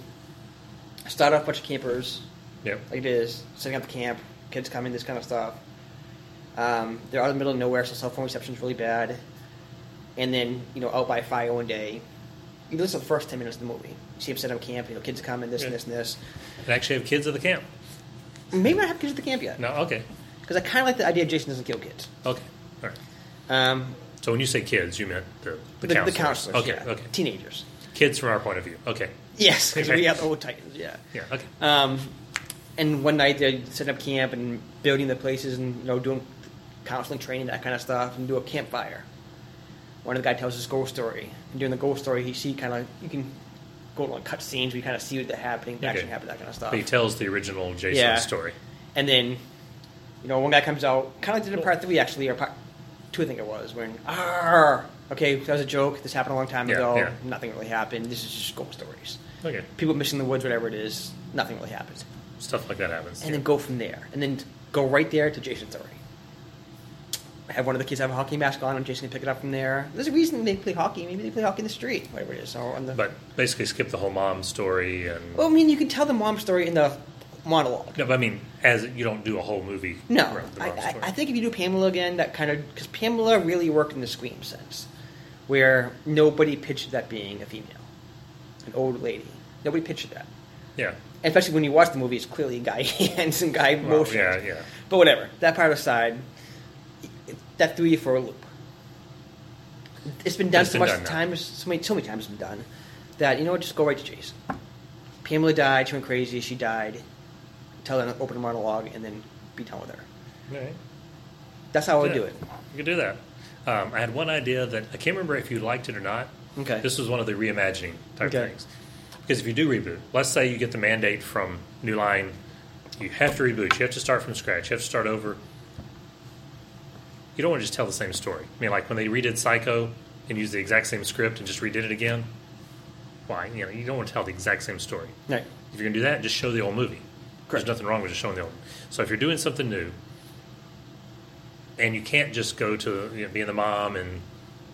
start off a bunch of campers, Yep. like it is, setting up the camp, kids coming, this kind of stuff. Um, they're out in the middle of nowhere, so cell phone reception's really bad. And then, you know, out by fire one day, you listen to the first 10 minutes of the movie. You see them set up camp, you know, kids coming, this and this and this. And actually have kids at the camp. Maybe not have kids at the camp yet. No, okay, Because I kind of like the idea of Jason doesn't kill kids. okay, all right. Um, So when you say kids, you meant the the, the, the counselors. counselors, Okay, yeah. okay. Teenagers. Kids from our point of view. Okay. Yes, because Okay. we have the (laughs) old Titans, yeah. Yeah. Okay. Um, and one night they set up camp and building the places and you know doing counseling training that kind of stuff and do a campfire. One of the guy tells his ghost story and during the ghost story he see kind of you can go like cut scenes where you kind of see what the happening, the action Okay. happen, that kind of stuff. But he tells the original Jason Yeah. story. And then, you know, one guy comes out, kind of like did in part three actually, or part two I think it was, when ah, okay, that was a joke. This happened a long time Yeah, ago. yeah. Nothing really happened. This is just ghost stories. Okay. People missing the woods, whatever it is. Nothing really happened. Stuff like that happens. and then go from there, and then go right there to Jason's story. Have one of the kids have a hockey mask on, and Jason can pick it up from there. There's a reason they play hockey. Maybe they play hockey in the street, whatever it is. Or on the, but basically skip the whole mom story and well, I mean, you can tell the mom story in the monologue. no, but I mean, as you don't do a whole movie. No, the I, mom I. I think if you do Pamela again, that kind of because Pamela really worked in the Scream sense, where nobody pictured that being a female, an old lady. Nobody pictured that. yeah, Especially when you watch the movie, it's clearly guy (laughs) hands and guy Well, motions. yeah, yeah. But whatever. That part aside, that threw you for a loop. It's been done It's so been much done times, so many, so many times. It's been done that you know what? Just go right to Jason. Pamela died. She went crazy. She died. Tell an open a monologue, and then be done with her. All right. That's how I would do it. You could do that. Um, I had one idea that I can't remember if you liked it or not. Okay. This was one of the reimagining type Okay. things. Because if you do reboot, let's say you get the mandate from New Line, you have to reboot. You have to start from scratch. You have to start over. You don't want to just tell the same story. I mean, like when they redid Psycho and used the exact same script and just redid it again. Why? You know, you don't want to tell the exact same story. Right. If you're going to do that, just show the old movie. Correct. There's nothing wrong with just showing the old. So if you're doing something new, and you can't just go to you know, being the mom and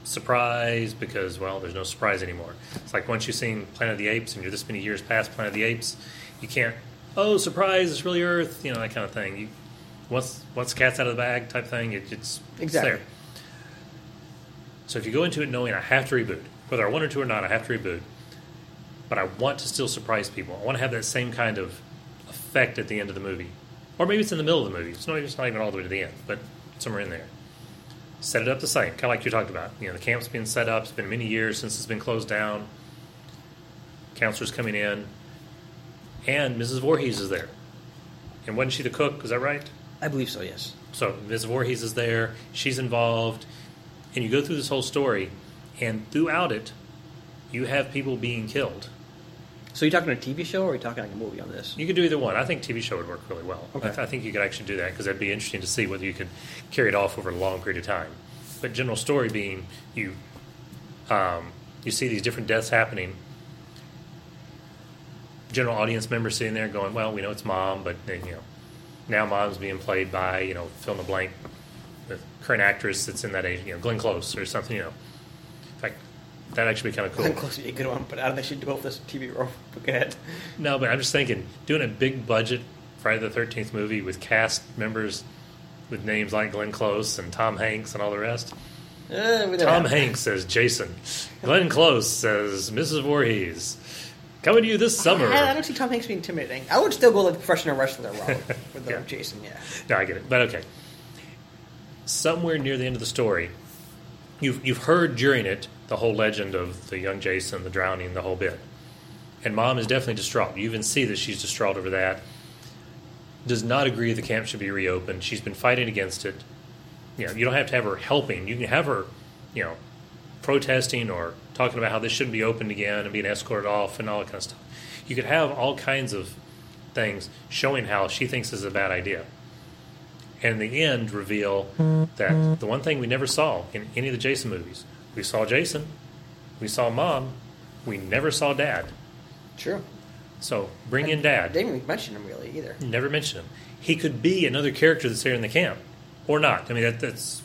surprise because well, there's no surprise anymore. It's like once you've seen Planet of the Apes and you're this many years past Planet of the Apes, you can't. Oh, surprise! It's really Earth. You know that kind of thing. You once once cat's out of the bag type thing. It, it's it's Exactly. there. So if you go into it knowing I have to reboot, whether I wanted to or not, I have to reboot. But I want to still surprise people. I want to have that same kind of effect at the end of the movie, or maybe it's in the middle of the movie. It's not, it's not even all the way to the end, but somewhere in there. Set it up the same, kind of like you talked about. You know, the camp's been set up. It's been many years since it's been closed down. Counselors coming in, and Mrs. Voorhees is there. And wasn't she the cook? Is that right? I believe so. Yes. So Ms. Voorhees is there. She's involved, and you go through this whole story, and throughout it, you have people being killed. So you're talking a TV show, or are you talking like a movie on this? You could do either one. I think TV show would work really well. Okay. I, th- I think you could actually do that because that'd be interesting to see whether you could carry it off over a long period of time. But general story being you, um, you see these different deaths happening. General audience members sitting there going, "Well, we know it's mom, but then, you know, now mom's being played by you know fill in the blank, the current actress that's in that age, you know, Glenn Close or something, you know." In fact, that'd actually be kind of cool. Glenn Close would be a good one, but I don't think she'd do for this TV role. But (laughs) go ahead. No, but I'm just thinking, doing a big budget Friday the Thirteenth movie with cast members with names like Glenn Close and Tom Hanks and all the rest. Uh, Tom Hanks says Jason. (laughs) Glenn Close says Mrs. Voorhees. Coming to you this summer. I, I don't see Tom Hanks being intimidating. I would still go like the professional wrestler route (laughs) with the Yeah. Jason. Yeah. No, I get it, but okay. Somewhere near the end of the story, you've you've heard during it the whole legend of the young Jason, the drowning, the whole bit. And mom is definitely distraught. You even see that she's distraught over that. does not agree the camp should be reopened. She's been fighting against it. You know, you don't have to have her helping. You can have her, you know, protesting or talking about how this shouldn't be opened again and being escorted off and all that kind of stuff. You could have all kinds of things showing how she thinks this is a bad idea. And in the end, reveal that the one thing we never saw in any of the Jason movies we saw Jason, we saw mom, we never saw dad. True. So bring in dad. didn't even mention him really either. Never mention him. He could be another character that's there in the camp, or not. I mean, that, that's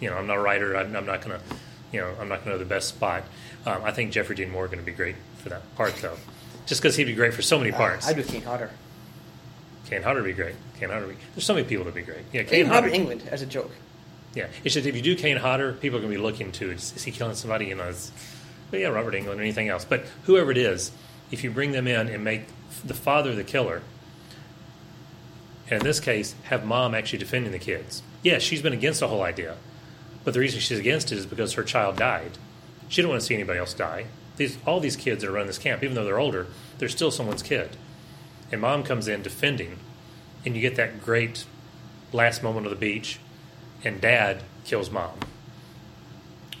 you know, I'm not a writer. I'm, I'm not going to, you know, I'm not going to know the best spot. Um, I think Jeffrey Dean Morgan going to be great for that part, though, just because he'd be great for so many parts. Uh, I'd do Kane Hodder. Kane Hodder would be great. Kane Hodder. Would be, there's so many people that'd be great. Yeah, Kane Hodder. Englund as a joke. Yeah, it's just if you do Kane Hodder, people are going to be looking to is, is he killing somebody? You know, it's, but yeah, Robert Englund or anything else. But whoever it is, if you bring them in and make the father the killer, and in this case, have mom actually defending the kids. Yeah, she's been against the whole idea, but the reason she's against it is because her child died. She didn't want to see anybody else die. These all these kids that are running this camp, even though they're older, they're still someone's kid. And mom comes in defending, and you get that great last moment of the beach, and dad kills mom.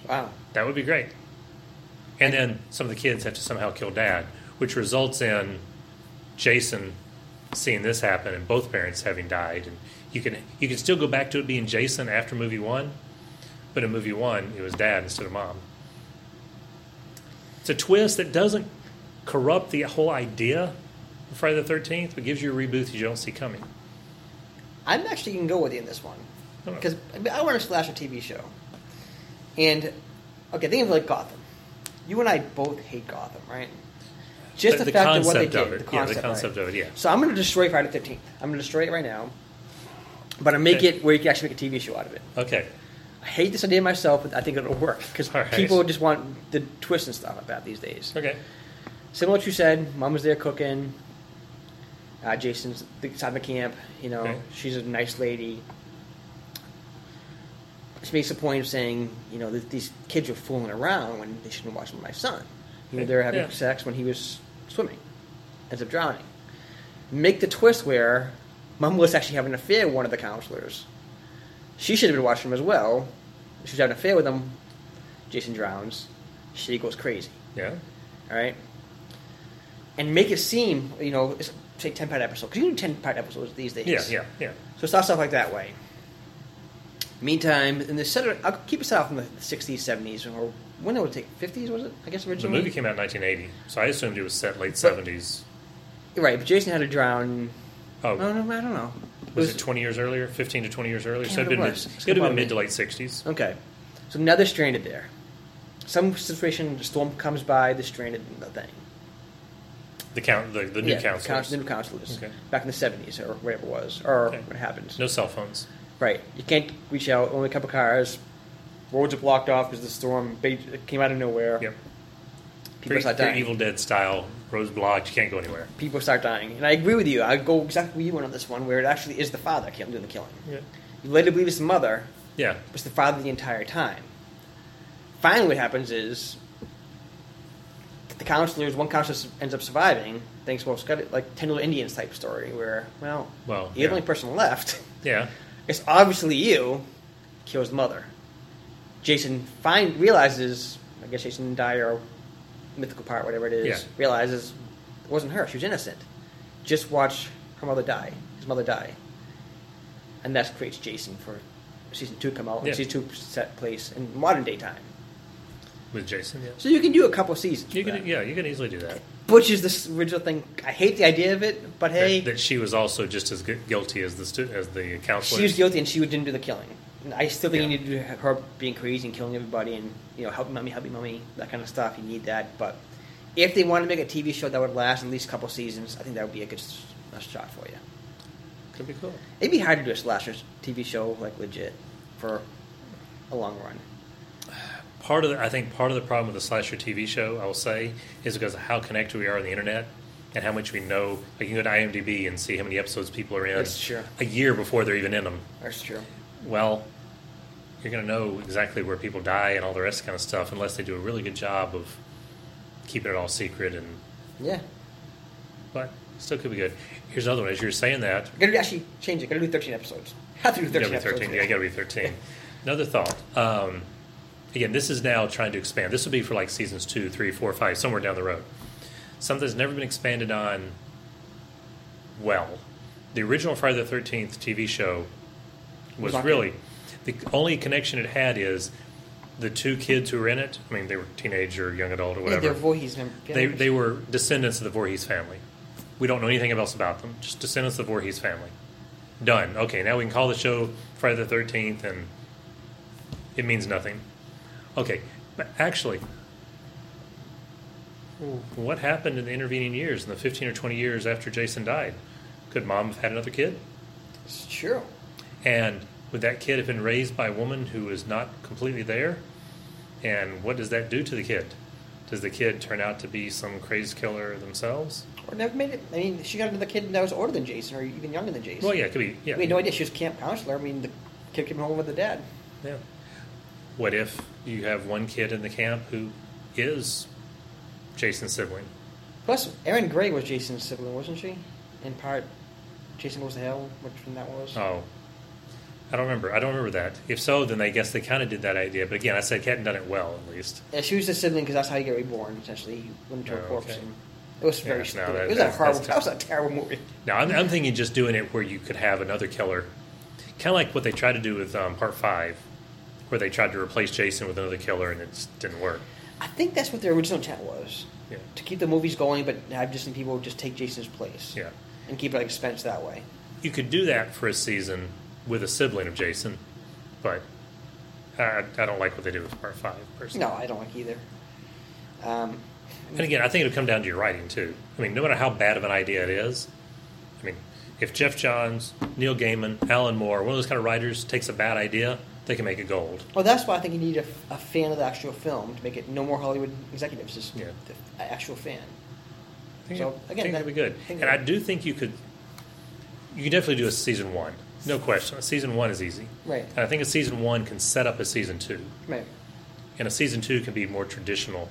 Wow. That would be great. And then some of the kids have to somehow kill dad, which results in Jason seeing this happen and both parents having died. And you can you can still go back to it being Jason after movie one, but in movie one it was dad instead of mom. It's a twist that doesn't corrupt the whole idea of Friday the Thirteenth, but gives you a reboot that you don't see coming. I'm actually going to go with you in this one. Oh. Because I want to slash a TV show. And, okay, think of like Gotham. You and I both hate Gotham, right? Just The- the, fact of what they concept did. of it. The Yeah, the concept, concept right? of it, yeah. So I'm going to destroy Friday the 13th. I'm going to destroy it right now. But I make Okay. it where you can actually make a TV show out of it. Okay. I hate this idea myself, but I think it'll work. Because right. people just want the twist and stuff about these days. Okay. Similar to what you said, mom was there cooking. Uh, Jason's inside the camp. You know, Okay. she's a nice lady. She makes a point of saying, you know, that these kids are fooling around when they shouldn't watch my son. You know, they're having Yeah. sex when he was swimming, ends up drowning. Make the twist where mom was actually having an affair with one of the counselors. She should have been watching him as well. She was having an affair with him. Jason drowns. She goes crazy Yeah. all right? And make it seem, you know, it's, say 10 part episode, because you do 10 part episodes these days. Yeah. Yeah. Yeah. So start stuff like that way. Meantime, in the set, I'll keep it set off in the 60s, 70s, or when it would take 50s, was it? I guess originally The movie came out in 1980, so I assumed it was set late 70s. Right, but Jason had to drown. Oh, No, no, I don't know. Was it 20 years earlier? 15 to 20 years earlier? So it'd been mid, it was. It's it'd have been mid to late 60s. Okay. So now they're stranded there. Some situation, the storm comes by, they're stranded in the thing. The count, the, the new yeah, counselors. the new counselors. Okay. Back in the 70s, or whatever it was, or Okay. what happens. No cell phones. Right. You can't reach out. Only a couple cars. Roads are blocked off because the storm came out of nowhere. Yep. People Very, start dying. Evil Dead style. Roads blocked. You can't go anywhere. People start dying. And I agree with you. I go exactly where you went on this one, where it actually is the father killing doing the killing. Yeah. You later believe it's the mother, Yeah. but it's the father the entire time. Finally, what happens is the counselors, one counselor ends up surviving, thanks, well, it's got like 10 little Indians type story, where, well, Well, you're yeah. the only person left. (laughs) Yeah. It's obviously you kills the mother. Jason find realizes, I guess Jason didn't die or mythical part, whatever it is, Yeah. realizes it wasn't her. She was innocent. Just watch her mother die, his mother die, and that creates Jason for season two to come out. and Yeah. Season two set place in modern day time. With Jason. Yeah. So you can do a couple seasons. You can, yeah, you can easily do that. Is this original thing. I hate the idea of it, but hey, that, that she was also just as guilty as the stu- as the counselor. she was guilty and she didn't do the killing. I still think Yeah. you need to do her being crazy and killing everybody and you know help me, mommy, help me, mommy, that kind of stuff. You need that, but if they want to make a TV show that would last at least a couple seasons, I think that would be a good a shot for you. Could be cool. It'd be hard to do a slasher TV show like legit for a long run. Part of the, I think part of the problem with the slasher TV show, I will say, is because of how connected we are on the internet and how much we know. Like you can go to IMDb and see how many episodes people are in That's true. a year before they're even in them. That's true. Well, you're going to know exactly where people die and all the rest kind of stuff unless they do a really good job of keeping it all secret. And Yeah. but Still could be good. Here's another one. As you're saying that, We're gonna actually change it. Gonna do 13 episodes. Have to do you 13 gotta be episodes. 13. Yeah, gotta be 13. Another thought. Um, again, this is now trying to expand. This will be for like seasons two, three, four, five, somewhere down the road. Something that's never been expanded on well. The original Friday the 13th TV show was really the only connection it had is the two kids who were in it. I mean, they were teenage or young adult or Yeah, whatever. they're Voorhees they, they were descendants of the Voorhees family. We don't know anything else about them. Just descendants of the Voorhees family. Done. Okay, now we can call the show Friday the Thirteenth, and it means nothing. Okay, but actually, what happened in the intervening years, in the fifteen or twenty years after Jason died? Could mom have had another kid? It's true. And would that kid have been raised by a woman who was not completely there? And what does that do to the kid? Does the kid turn out to be some crazy killer themselves? Or never made it. I mean, she got another kid that was older than Jason, or even younger than Jason. Well, yeah, it could be. Yeah, We had no idea she was camp counselor. I mean, the kid came home with the dad. yeah. What if you have one kid in the camp who is Jason's sibling? Plus, Erin Gray was Jason's sibling, wasn't she? In part, Jason Goes to Hell, which one that was. Oh, I don't remember. I don't remember that. If so, then I guess they kind of did that idea. But again, I said hadn't done it well, at least. Yeah, she was the sibling because that's how you get reborn. Essentially, you went into a Oh, corpse. okay. And it was Yeah, very no, that- it was that- a horrible. That was a terrible movie. Now, I'm, I'm thinking just doing it where you could have another killer, kind of like what they tried to do with um, Part Five, where they tried to replace Jason with another killer and it just didn't work. I think that's what their original intent was Yeah, to keep the movies going, but have Disney people just take Jason's place yeah. and keep it like expense that way. You could do that for a season with a sibling of Jason, but I, I don't like what they do with Part Five personally. No, I don't like either. Um, And again, I think it'll come down to your writing too. I mean, no matter how bad of an idea it is, I mean, if Geoff Johns, Neil Gaiman, Alan Moore, one of those kind of writers takes a bad idea, they can make it gold. well, that's why I think you need a, a fan of the actual film to make it no more Hollywood executives, just Yeah. the actual fan. I think, So, it- again, that- that'd be good. I And I do think you could, you could definitely do a season one, no question. A season one is easy, Right. and I think a season one can set up a season two, Right. and a season two can be more traditional.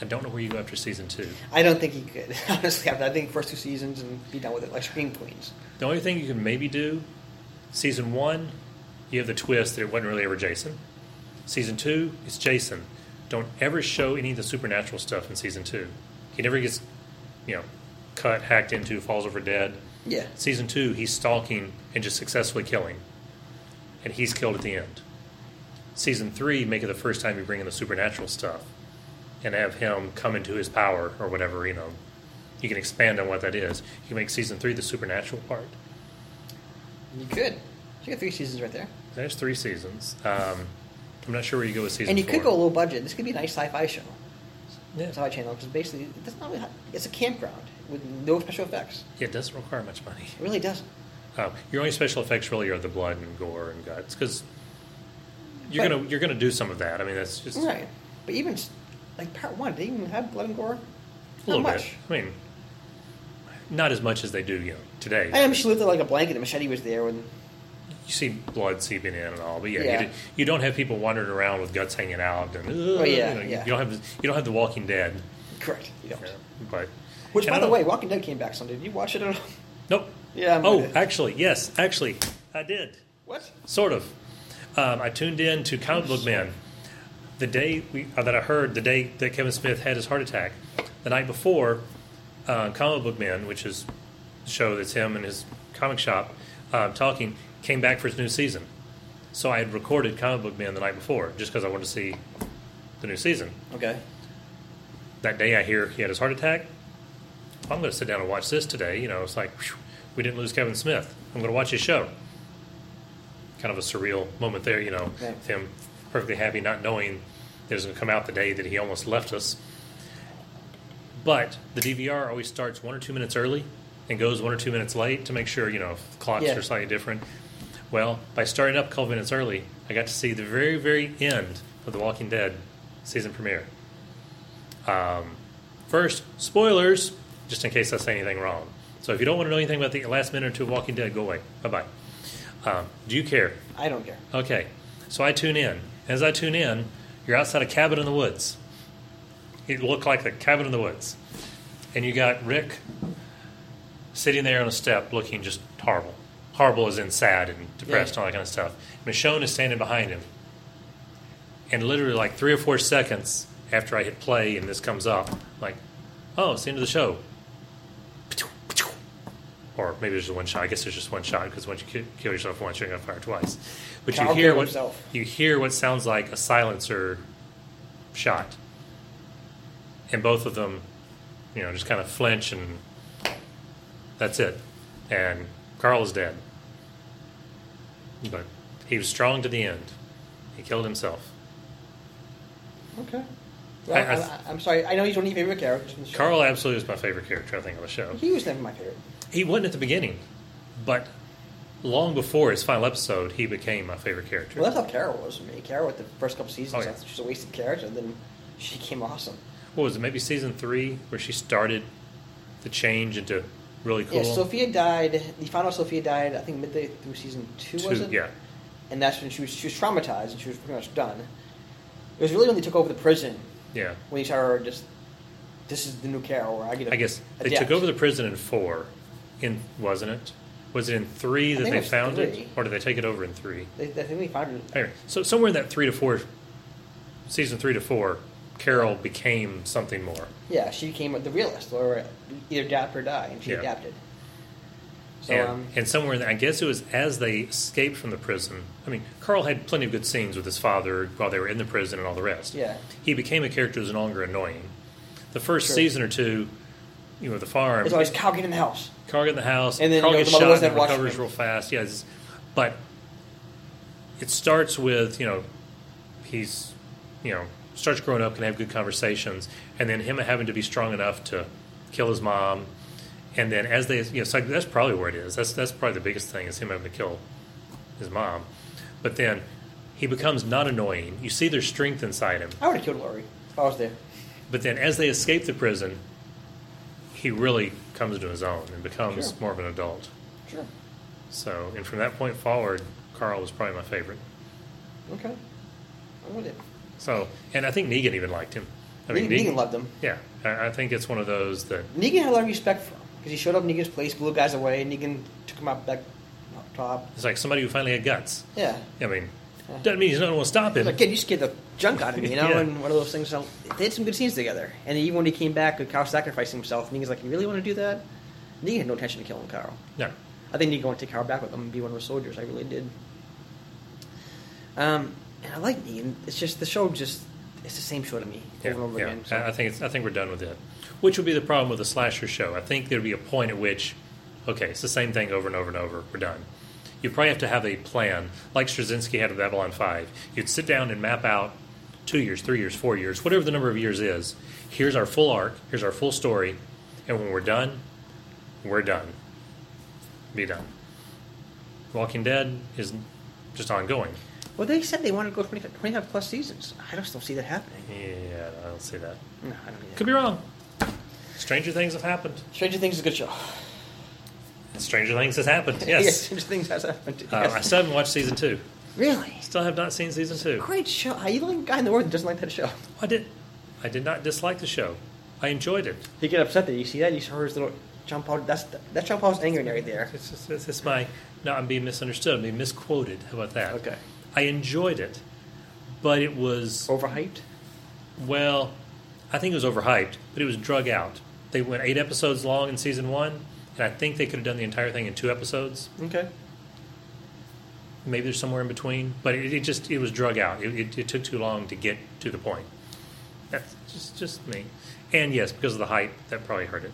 I don't know where you go after season two. I don't think he could. (laughs) Honestly, I think first two seasons and be done with it, like Scream Queens. The only thing you can maybe do, season one, you have the twist that it wasn't really ever Jason. Season two, it's Jason. Don't ever show any of the supernatural stuff in season two. He never gets, you know, cut, hacked into, falls over dead. Yeah. Season two, he's stalking and just successfully killing, and he's killed at the end. Season three, make it the first time you bring in the supernatural stuff, and have him come into his power or whatever. You know, you can expand on what that is. You can make season three the supernatural part. You could. You got three seasons right there. There's three seasons. Um, I'm not sure where you go with season and you four. could go low budget. This could be a nice sci-fi show. Yeah. Sci-fi channel because basically it's not really, it's a campground with no special effects. Yeah, it doesn't require much money. It really doesn't. Um, your only special effects really are the blood and gore and guts because you're But- gonna you're gonna do some of that. I mean, that's just Right. But even like part one, did they even have blood and gore? a little Not bit. much. I mean, not as much as they do you know today. I am she lifted like a blanket. The machete was there when you see blood seeping in and all, but yeah, Yeah. You, do, you don't have people wandering around with guts hanging out and Oh, yeah, you, know, yeah. you don't have you don't have the Walking Dead, correct. You don't. yeah, but Which, and by the way, Walking Dead came back Sunday. Did you watch it at all? nope. Yeah. I'm Oh, actually, yes, actually, I did. what? Sort of. Um, I tuned in to Comic Book Man the day we, uh, that I heard the day that Kevin Smith had his heart attack. The night before, uh, Comic Book Man, which is a show that's him and his comic shop uh, talking, came back for its new season. So I had recorded Comic Book Man the night before just because I wanted to see the new season. Okay. That day I hear he had his heart attack. I'm going to sit down and watch this today. You know, it's like whew, we didn't lose Kevin Smith. I'm going to watch his show. Kind of a surreal moment there, you know, Yeah. him perfectly happy, not knowing that it was going to come out the day that he almost left us. But the DVR always starts one or two minutes early and goes one or two minutes late to make sure, you know, if clocks Yeah. are slightly different. Well, by starting up a couple minutes early, I got to see the very, very end of The Walking Dead season premiere. Um, first, spoilers, just in case I say anything wrong. So if you don't want to know anything about the last minute or two of Walking Dead, go away. Bye bye. Um, do you care? I don't care. Okay. So I tune in. As I tune in, you're outside a cabin in the woods. It looked like the cabin in the woods. And you got Rick sitting there on a step looking just horrible. Horrible as in sad and depressed and all that kind of stuff. Michonne is standing behind him. And literally, like three or four seconds after I hit play and this comes up, I'm like, oh, it's the end of the show. Or maybe there's just one shot. I guess there's just one shot because once you kill yourself once, you're going to fire twice. But Carl you hear what himself. you hear what sounds like a silencer shot, and both of them, you know, just kind of flinch and that's it. And Carl is dead. But he was strong to the end. He killed himself. Okay. Well, I- am sorry. I know he's one of your favorite characters. In the show. Carl absolutely is my favorite character, I think, on the show. He was never my favorite. He wasn't at the beginning, but long before his final episode, he became my favorite character. Well, that's how Carol was for me. Carol, with the first couple seasons, Oh, yeah. She was a wasted character. Then she became awesome. What was it, maybe season three, where she started the change into really cool? Yeah, Sophia died. The final Sophia died. I think midway through season two, was Two- it? Yeah. And that's when she was she was traumatized and she was pretty much done. It was really when they took over the prison Yeah. when you saw her just. This is the new Carol. Where I get. to I guess they took over the prison in four, in wasn't it? Was it in three I that think they was found three. it, or did they take it over in three? They, I think they found it. Anyway, so somewhere in that three to four, season three to four, Carol became something more. Yeah, she became the realist, or either adapt or die, and she Yeah. adapted. So and, um, and somewhere in the, I guess it was as they escaped from the prison. I mean, Carl had plenty of good scenes with his father while they were in the prison and all the rest. Yeah. He became a character who's no longer annoying. The first Sure. season or two, you know, the farm. it's always Carl get in the house. Carl get in the house, And then, Carl you know, gets the shot and recovers real fast. Yes, but it starts with you know he's you know starts growing up, can have good conversations, and then him having to be strong enough to kill his mom, and then as they you know so that's probably where it is. That's that's probably the biggest thing is him having to kill his mom, but then he becomes not annoying. You see there's strength inside him, I would have killed Lori if I was there. but then as they escape the prison, he really comes to his own and becomes Sure. more of an adult. Sure. So, and from that point forward, Carl was probably my favorite. Okay. I'm with it. So, and I think Negan even liked him. I Negan, Negan loved him. Yeah, I, I think it's one of those that Negan had a lot of respect for him because he showed up Negan's place, blew guys away, and Negan took him out back top. it's like somebody who finally had guts. Yeah. I mean, doesn't mean he's not going to stop him. like, kid, you scared the junk out of me, you (laughs) know? Yeah. And one of those things. So they had some good scenes together. And even when he came back, with Carl sacrificing himself, Negan's like, you really want to do that? Negan had no intention of killing Carl. No, I think Negan wanted to take Carl back with him and be one of his soldiers. I really did. Um, and I like Negan. It's just the show just it's the same show to me yeah, over and over yeah. again. So. I think it's, I think we're done with it. Which would be the problem with a slasher show? I think there'd be a point at which, okay, it's the same thing over and over and over. We're done. You probably have to have a plan, like Straczynski had with Babylon Five. You'd sit down and map out two years, three years, four years, whatever the number of years is. Here's our full arc. Here's our full story, and when we're done, we're done. Be done. Walking Dead is just ongoing. well, they said they wanted to go 25, 25 plus seasons. I just don't see that happening. Yeah, I don't see that. No, I don't either. Could be wrong. Stranger things have happened. Stranger Things is a good show. Stranger things has happened. (laughs) yes, Yes. Stranger Things has happened. Uh, I still haven't watched season two. really? Still have not seen season two. Great show. Are you the only guy in the world that doesn't like that show? I did. I did not dislike the show. I enjoyed it. You get upset that you see that. You saw his little John Paul. That's that's John Paul's anger right there. It's just, it's just my. No, I'm being misunderstood. I'm being misquoted. How about that? Okay. I enjoyed it, but it was Overhyped. well. I think it was overhyped, but it was drug out. They went eight episodes long in season one, and I think they could have done the entire thing in two episodes. Okay. Maybe there's somewhere in between, but it, it just it was drug out. It, it, it took too long to get to the point. That's just just me. And yes, because of the hype, that probably hurt it.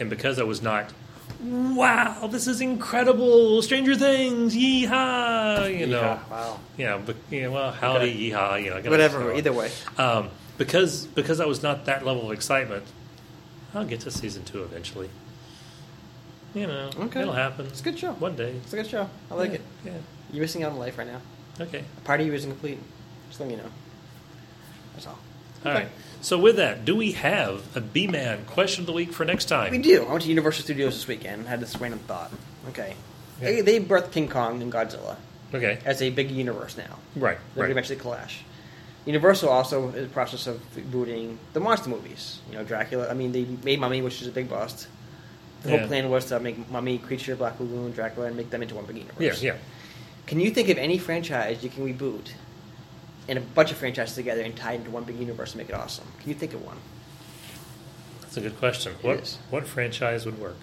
And because I was not, wow, this is incredible, Stranger Things, yeehaw, you know, Yeah, wow. yeah, but yeah, well, howdy, Okay. yeehaw, you know, Whatever. Either way. Um, because because I was not that level of excitement, I'll get to season two eventually. You know, Okay. it'll happen. It's a good show. One day. It's a good show. I like Yeah, it. Yeah. You're missing out on life right now. Okay. A part of you isn't complete. Just let me know. That's all. All Okay. right. So with that, do we have a B-Man question of the week for next time? We do. I went to Universal Studios this weekend and had this random thought. Okay. Okay. They, they birthed King Kong and Godzilla Okay. as a big universe now. Right. They're Right. eventually clash. Universal also is in the process of rebooting the monster movies. You know, Dracula. I mean, they made Mummy, which is a big bust. The Yeah. whole plan was to make Mummy, Creature, Black Lagoon, Dracula, and make them into one big Yeah, universe. yeah. Can you think of any franchise you can reboot and a bunch of franchises together and tie it into one big universe and make it awesome? Can you think of one? That's a good question. What is. what franchise would work?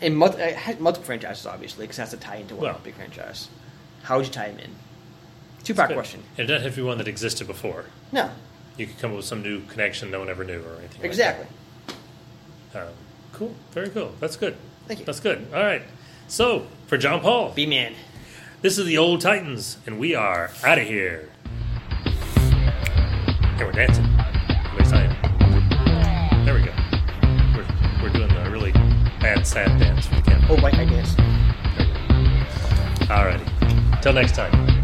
And multi- it multiple franchises, obviously, because it has to tie into one Well. big franchise. How would you tie them in? Two part Good. question. And it doesn't have to be one that existed before. No, You could come up with some new connection no one ever knew or anything. like exactly. that. Um, cool. Very cool. That's good. Thank you. That's good. All right. So for John Paul, B-Man. this is the Old Titans, and we are out of here. And we're dancing. Next time. There we go. We're, we're doing the really bad, sad dance for the camera. Oh, like I guess. Alrighty. Till next time.